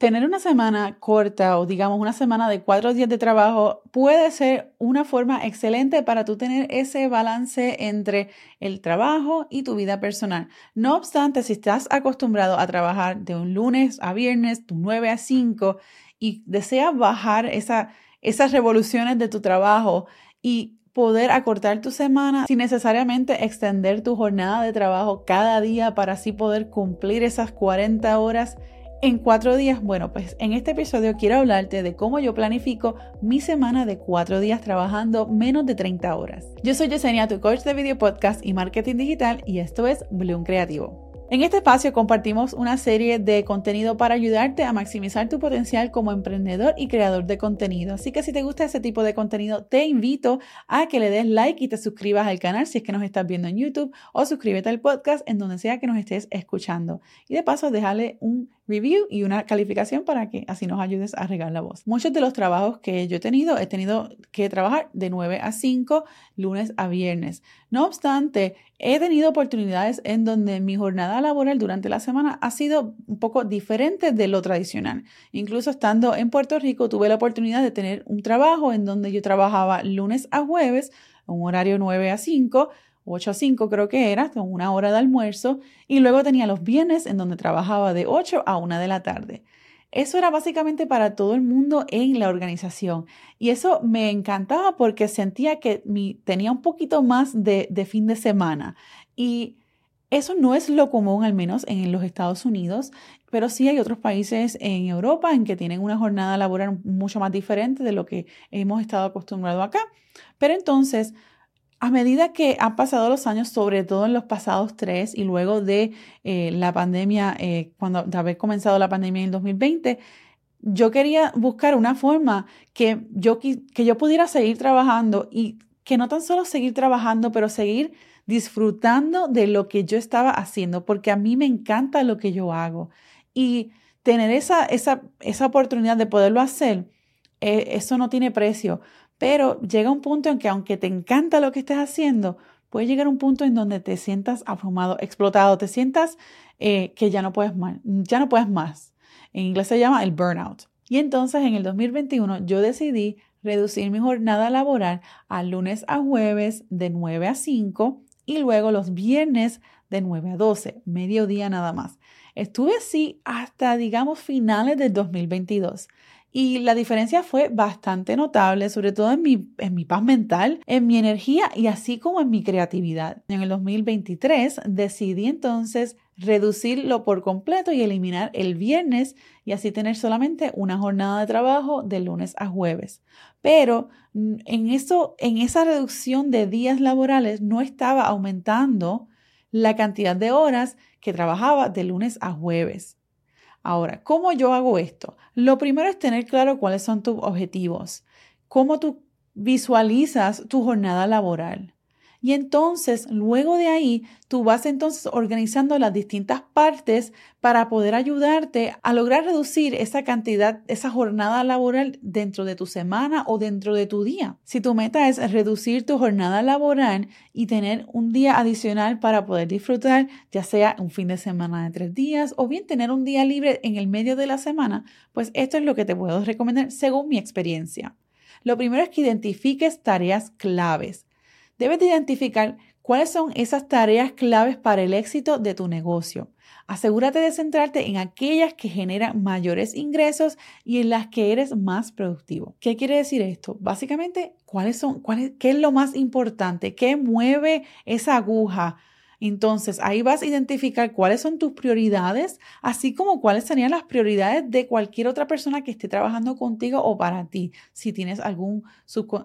Tener una semana corta o digamos una semana de cuatro días de trabajo puede ser una forma excelente para tú tener ese balance entre el trabajo y tu vida personal. No obstante, si estás acostumbrado a trabajar de un lunes a viernes, de 9 a 5 y deseas bajar esa, esas revoluciones de tu trabajo y poder acortar tu semana sin necesariamente extender tu jornada de trabajo cada día para así poder cumplir esas 40 horas en cuatro días, bueno, pues en este episodio quiero hablarte de cómo yo planifico mi semana de cuatro días trabajando menos de 30 horas. Yo soy Yesenia, tu coach de video podcast y marketing digital y esto es Bloom Creativo. En este espacio compartimos una serie de contenido para ayudarte a maximizar tu potencial como emprendedor y creador de contenido. Así que si te gusta ese tipo de contenido, te invito a que le des like y te suscribas al canal si es que nos estás viendo en YouTube o suscríbete al podcast en donde sea que nos estés escuchando. Y de paso, déjale un review y una calificación para que así nos ayudes a regar la voz. Muchos de los trabajos que yo he tenido, he tenido que trabajar de 9 a 5, lunes a viernes. No obstante, he tenido oportunidades en donde mi jornada laboral durante la semana ha sido un poco diferente de lo tradicional. Incluso estando en Puerto Rico, tuve la oportunidad de tener un trabajo en donde yo trabajaba lunes a jueves, un horario 9 a 5, 8 a 5 creo que era, con una hora de almuerzo, y luego tenía los viernes en donde trabajaba de 8 a 1 de la tarde. Eso era básicamente para todo el mundo en la organización. Y eso me encantaba porque sentía que mi, tenía un poquito más de, de fin de semana. Y eso no es lo común, al menos en los Estados Unidos, pero sí hay otros países en Europa en que tienen una jornada laboral mucho más diferente de lo que hemos estado acostumbrados acá. Pero entonces, a medida que han pasado los años, sobre todo en los pasados tres y luego de eh, la pandemia, eh, cuando de haber comenzado la pandemia en el 2020, yo quería buscar una forma que yo, que yo pudiera seguir trabajando y que no tan solo seguir trabajando, pero seguir disfrutando de lo que yo estaba haciendo, porque a mí me encanta lo que yo hago. Y tener esa, esa, esa oportunidad de poderlo hacer, eh, eso no tiene precio. Pero llega un punto en que aunque te encanta lo que estés haciendo, puede llegar un punto en donde te sientas abrumado, explotado, te sientas eh, que ya no puedes más, ya no puedes más. En inglés se llama el burnout. Y entonces en el 2021 yo decidí reducir mi jornada laboral a lunes a jueves de 9 a 5 y luego los viernes de 9 a 12, mediodía nada más. Estuve así hasta, digamos, finales del 2022. Y la diferencia fue bastante notable, sobre todo en mi, en mi paz mental, en mi energía y así como en mi creatividad. En el 2023 decidí entonces reducirlo por completo y eliminar el viernes y así tener solamente una jornada de trabajo de lunes a jueves. Pero en, eso, en esa reducción de días laborales no estaba aumentando la cantidad de horas que trabajaba de lunes a jueves. Ahora, ¿cómo yo hago esto? Lo primero es tener claro cuáles son tus objetivos, cómo tú visualizas tu jornada laboral. Y entonces, luego de ahí, tú vas entonces organizando las distintas partes para poder ayudarte a lograr reducir esa cantidad, esa jornada laboral dentro de tu semana o dentro de tu día. Si tu meta es reducir tu jornada laboral y tener un día adicional para poder disfrutar, ya sea un fin de semana de tres días o bien tener un día libre en el medio de la semana, pues esto es lo que te puedo recomendar según mi experiencia. Lo primero es que identifiques tareas claves. Debes de identificar cuáles son esas tareas claves para el éxito de tu negocio. Asegúrate de centrarte en aquellas que generan mayores ingresos y en las que eres más productivo. ¿Qué quiere decir esto? Básicamente, ¿cuáles son, ¿qué es lo más importante? ¿Qué mueve esa aguja entonces, ahí vas a identificar cuáles son tus prioridades, así como cuáles serían las prioridades de cualquier otra persona que esté trabajando contigo o para ti. Si tienes algún,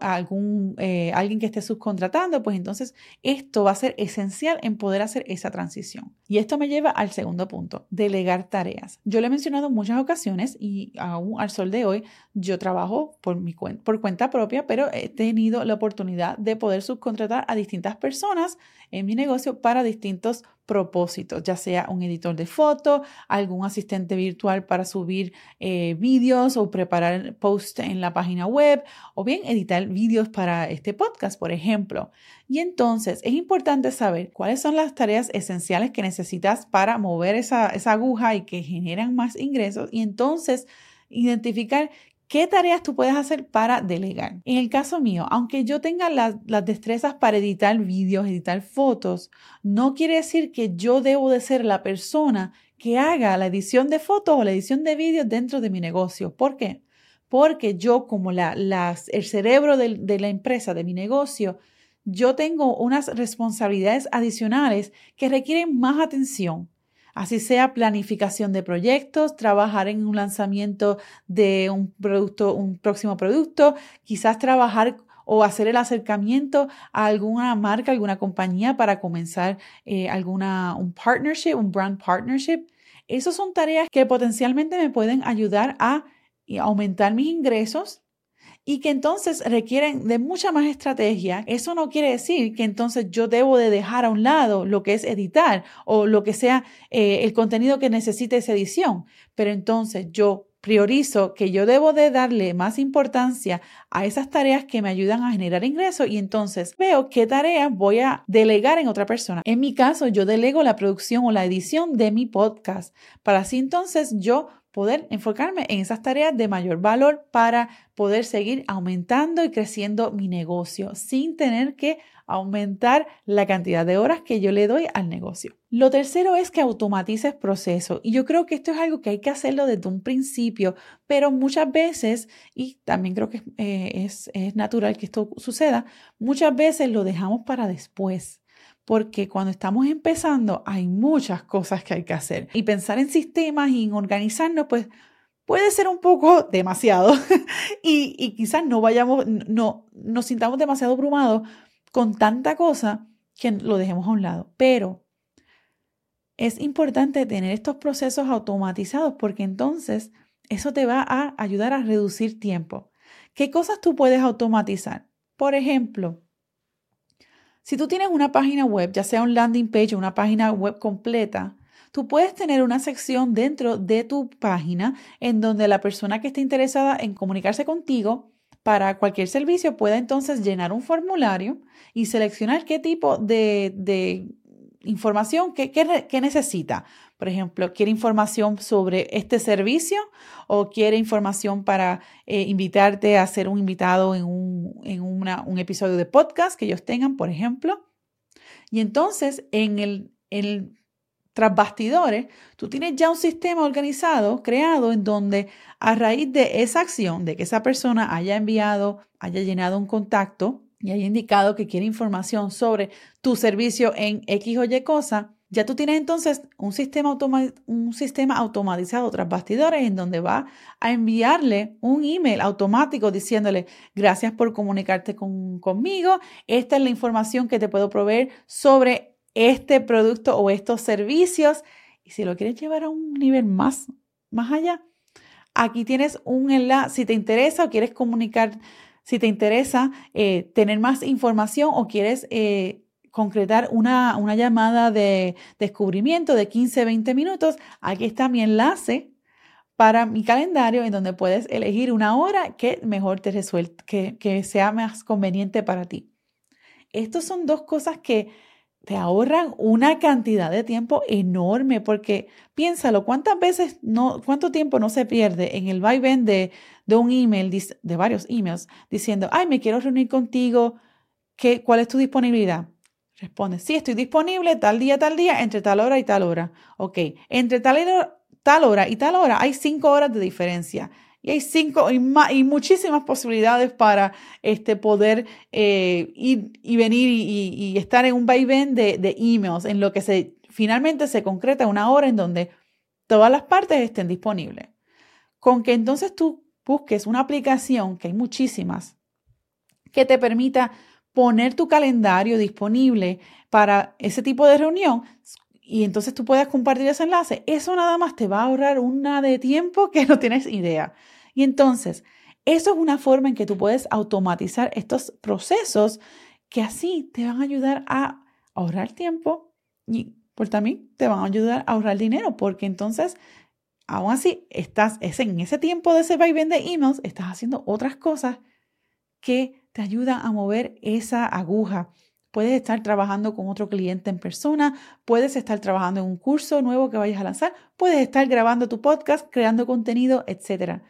algún eh, alguien que esté subcontratando, pues entonces esto va a ser esencial en poder hacer esa transición. Y esto me lleva al segundo punto, delegar tareas. Yo lo he mencionado en muchas ocasiones y aún al sol de hoy yo trabajo por, mi por cuenta propia, pero he tenido la oportunidad de poder subcontratar a distintas personas en mi negocio para distintos propósitos, ya sea un editor de foto, algún asistente virtual para subir eh, vídeos o preparar posts en la página web o bien editar vídeos para este podcast, por ejemplo. Y entonces es importante saber cuáles son las tareas esenciales que necesitas para mover esa, esa aguja y que generan más ingresos y entonces identificar ¿Qué tareas tú puedes hacer para delegar? En el caso mío, aunque yo tenga las, destrezas para editar vídeos, editar fotos, no quiere decir que yo debo de ser la persona que haga la edición de fotos o la edición de vídeos dentro de mi negocio. ¿Por qué? Porque yo como el cerebro de la empresa, de mi negocio, yo tengo unas responsabilidades adicionales que requieren más atención así sea planificación de proyectos, trabajar en un lanzamiento de un producto, un próximo producto, quizás trabajar o hacer el acercamiento a alguna marca, alguna compañía para comenzar eh, alguna, un partnership, un brand partnership. Esas son tareas que potencialmente me pueden ayudar a aumentar mis ingresos y que entonces requieren de mucha más estrategia, eso no quiere decir que entonces yo debo de dejar a un lado lo que es editar o lo que sea eh, el contenido que necesite esa edición, pero entonces yo priorizo que yo debo de darle más importancia a esas tareas que me ayudan a generar ingresos y entonces veo qué tareas voy a delegar en otra persona. En mi caso, yo delego la producción o la edición de mi podcast para así entonces yo poder enfocarme en esas tareas de mayor valor para poder seguir aumentando y creciendo mi negocio sin tener que aumentar la cantidad de horas que yo le doy al negocio. Lo tercero es que automatices procesos y yo creo que esto es algo que hay que hacerlo desde un principio, pero muchas veces, y también creo que eh, es, es natural que esto suceda, muchas veces lo dejamos para después porque cuando estamos empezando hay muchas cosas que hay que hacer y pensar en sistemas y en organizarnos, pues puede ser un poco demasiado y, quizás no vayamos, no nos sintamos demasiado abrumados con tanta cosa que lo dejemos a un lado. Pero es importante tener estos procesos automatizados porque entonces eso te va a ayudar a reducir tiempo. ¿Qué cosas tú puedes automatizar? Por ejemplo, si tú tienes una página web, ya sea un landing page o una página web completa, tú puedes tener una sección dentro de tu página en donde la persona que esté interesada en comunicarse contigo para cualquier servicio pueda entonces llenar un formulario y seleccionar qué tipo de, información que, necesita. Por ejemplo, quiere información sobre este servicio o quiere información para eh, invitarte a ser un invitado en, un, en un episodio de podcast que ellos tengan, por ejemplo. Y entonces en el, el tras bastidores, tú tienes ya un sistema organizado, creado, en donde a raíz de esa acción, de que esa persona haya enviado, haya llenado un contacto, y haya indicado que quiere información sobre tu servicio en X o Y cosa, ya tú tienes entonces un sistema, un sistema automatizado tras bastidores en donde va a enviarle un email automático diciéndole gracias por comunicarte conmigo, esta es la información que te puedo proveer sobre este producto o estos servicios. Y si lo quieres llevar a un nivel más, más allá, aquí tienes un enlace, si te interesa o quieres comunicar si te interesa eh, tener más información o quieres eh, concretar una, una llamada de descubrimiento de 15, 20 minutos, aquí está mi enlace para mi calendario en donde puedes elegir una hora que mejor te resuelva, que, que sea más conveniente para ti. Estas son dos cosas que te ahorran una cantidad de tiempo enorme porque piénsalo, ¿cuántas veces no, cuánto tiempo no se pierde en el vaivén de, de un email, de varios emails, diciendo, ay, me quiero reunir contigo, ¿qué, ¿cuál es tu disponibilidad? Responde, sí, estoy disponible tal día, tal día, entre tal hora y tal hora. Ok, entre tal, tal hora y tal hora hay cinco horas de diferencia. Y hay cinco y, y muchísimas posibilidades para este, poder eh, ir y venir y, estar en un vaivén de, de emails, en lo que se, finalmente se concreta una hora en donde todas las partes estén disponibles. Con que entonces tú busques una aplicación, que hay muchísimas, que te permita poner tu calendario disponible para ese tipo de reunión y entonces tú puedas compartir ese enlace, eso nada más te va a ahorrar una de tiempo que no tienes idea. Y entonces, eso es una forma en que tú puedes automatizar estos procesos que así te van a ayudar a ahorrar tiempo, Y por también te van a ayudar a ahorrar dinero porque entonces, aún así, estás en ese tiempo de ese vaivén de emails, estás haciendo otras cosas que te ayudan a mover esa aguja. Puedes estar trabajando con otro cliente en persona, puedes estar trabajando en un curso nuevo que vayas a lanzar, puedes estar grabando tu podcast, creando contenido, etc.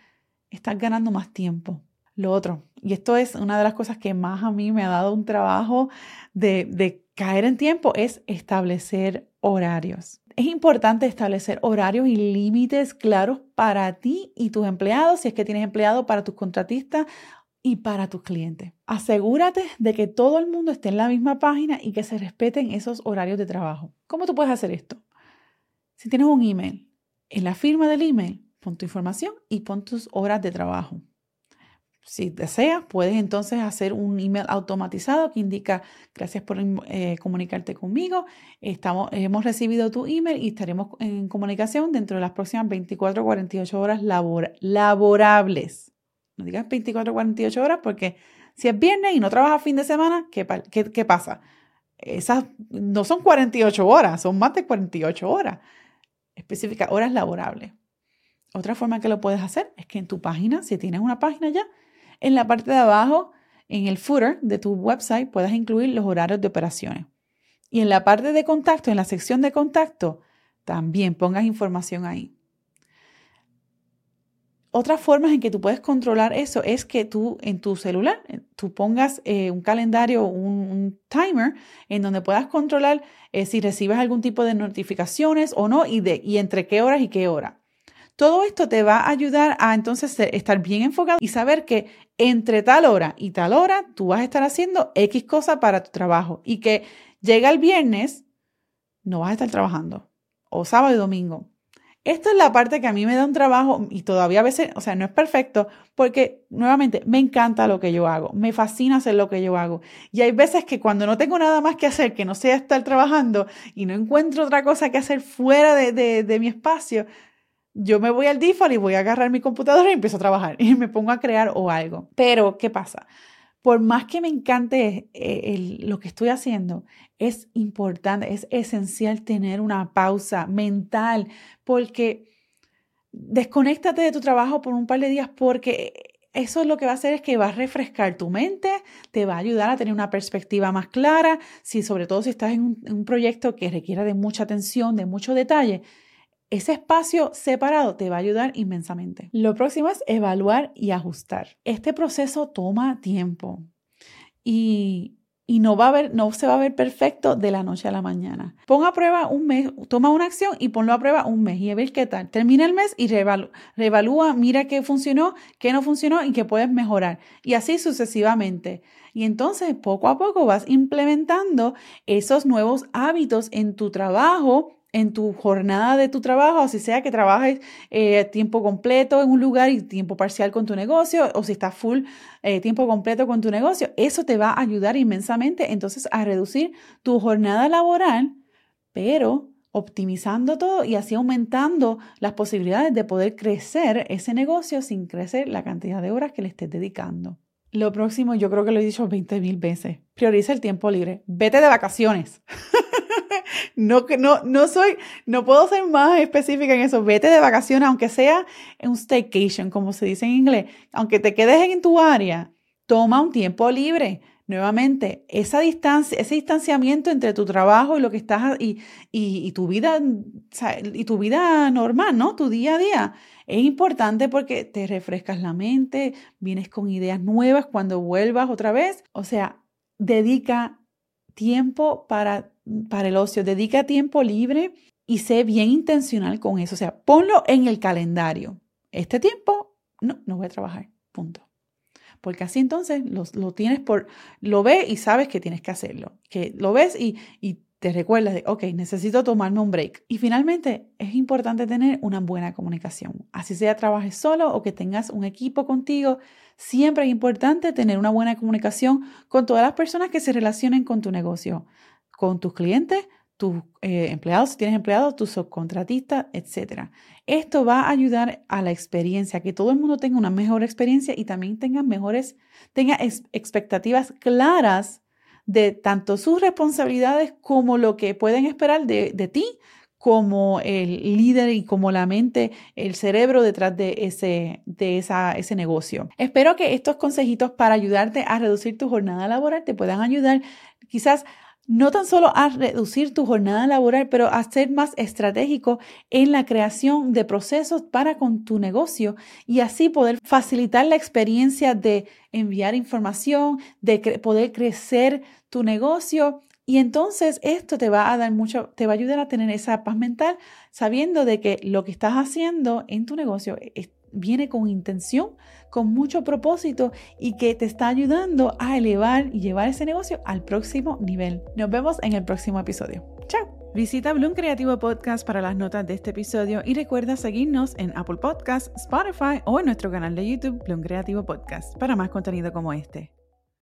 Estás ganando más tiempo. Lo otro, y esto es una de las cosas que más a mí me ha dado un trabajo de, de caer en tiempo, es establecer horarios. Es importante establecer horarios y límites claros para ti y tus empleados, si es que tienes empleados, para tus contratistas y para tus clientes. Asegúrate de que todo el mundo esté en la misma página y que se respeten esos horarios de trabajo. ¿Cómo tú puedes hacer esto? Si tienes un email, en la firma del email, pon tu información y pon tus horas de trabajo. Si deseas, puedes entonces hacer un email automatizado que indica gracias por eh, comunicarte conmigo. Estamos, hemos recibido tu email y estaremos en comunicación dentro de las próximas 24 o 48 horas laborables. No digas 24 o 48 horas porque si es viernes y no trabajas fin de semana, ¿qué, qué, qué pasa? Esas no son 48 horas, son más de 48 horas. Específica horas laborables. Otra forma que lo puedes hacer es que en tu página, si tienes una página ya, en la parte de abajo, en el footer de tu website, puedas incluir los horarios de operaciones. Y en la parte de contacto, en la sección de contacto, también pongas información ahí. Otras formas en que tú puedes controlar eso es que tú en tu celular, eh, tú pongas eh, un calendario, un, timer en donde puedas controlar eh, si recibes algún tipo de notificaciones o no y, de, y entre qué horas y qué hora. Todo esto te va a ayudar a entonces estar bien enfocado y saber que entre tal hora y tal hora tú vas a estar haciendo X cosa para tu trabajo y que llega el viernes, no vas a estar trabajando o sábado y domingo esta es la parte que a mí me da un trabajo y todavía a veces, o sea, no es perfecto porque nuevamente me encanta lo que yo hago, me fascina hacer lo que yo hago. Y hay veces que cuando no tengo nada más que hacer, que no sea estar trabajando y no encuentro otra cosa que hacer fuera de, de, mi espacio, yo me voy al default y voy a agarrar mi computadora y empiezo a trabajar y me pongo a crear o algo. Pero, ¿qué pasa? Por más que me encante eh, lo que estoy haciendo, es importante, es esencial tener una pausa mental, porque desconéctate de tu trabajo por un par de días, porque eso es lo que va a hacer es que va a refrescar tu mente, te va a ayudar a tener una perspectiva más clara, si sobre todo si estás en un, en un proyecto que requiera de mucha atención, de mucho detalle, ese espacio separado te va a ayudar inmensamente. Lo próximo es evaluar y ajustar. Este proceso toma tiempo y, no, va a ver, no se va a ver perfecto de la noche a la mañana. Pon a prueba un mes, toma una acción y ponlo a prueba un mes y a ver qué tal. Termina el mes y reevalúa, mira qué funcionó, qué no funcionó y qué puedes mejorar. Y así sucesivamente. Y entonces poco a poco vas implementando esos nuevos hábitos en tu trabajo en tu jornada de tu trabajo, o si sea que trabajes eh, tiempo completo en un lugar y tiempo parcial con tu negocio, o si estás full eh, tiempo completo con tu negocio, eso te va a ayudar inmensamente entonces a reducir tu jornada laboral, pero optimizando todo y así aumentando las posibilidades de poder crecer ese negocio sin crecer la cantidad de horas que le estés dedicando. Lo próximo, yo creo que lo he dicho 20 mil veces, prioriza el tiempo libre, vete de vacaciones. no, no, no soy, no puedo ser más específica en eso. Vete de vacaciones, aunque sea un staycation, como se dice en inglés. Aunque te quedes en tu área, toma un tiempo libre. Nuevamente, esa distancia, ese distanciamiento entre tu trabajo y lo que estás y, y, tu vida y tu vida normal, ¿no? Tu día a día. Es importante porque te refrescas la mente, vienes con ideas nuevas cuando vuelvas otra vez. O sea, dedica tiempo para para el ocio, dedica tiempo libre y sé bien intencional con eso. O sea, ponlo en el calendario. Este tiempo, no, no voy a trabajar. Punto. Porque así entonces lo, lo tienes por, lo ves y sabes que tienes que hacerlo. Que lo ves y, y te recuerdas de, ok, necesito tomarme un break. Y finalmente, es importante tener una buena comunicación. Así sea trabajes solo o que tengas un equipo contigo, siempre es importante tener una buena comunicación con todas las personas que se relacionen con tu negocio con tus clientes, tus eh, empleados, si tienes empleados, tus subcontratistas, etc. Esto va a ayudar a la experiencia, que todo el mundo tenga una mejor experiencia y también tenga mejores, tenga expectativas claras de tanto sus responsabilidades como lo que pueden esperar de, de ti como el líder y como la mente, el cerebro detrás de ese, de esa, ese negocio. Espero que estos consejitos para ayudarte a reducir tu jornada laboral te puedan ayudar quizás no tan solo a reducir tu jornada laboral, pero a ser más estratégico en la creación de procesos para con tu negocio y así poder facilitar la experiencia de enviar información, de poder crecer tu negocio. Y entonces esto te va a dar mucho, te va a ayudar a tener esa paz mental sabiendo de que lo que estás haciendo en tu negocio viene con intención, con mucho propósito y que te está ayudando a elevar y llevar ese negocio al próximo nivel. Nos vemos en el próximo episodio. Chao. Visita Bloom Creativo Podcast para las notas de este episodio y recuerda seguirnos en Apple Podcasts, Spotify o en nuestro canal de YouTube Bloom Creativo Podcast para más contenido como este.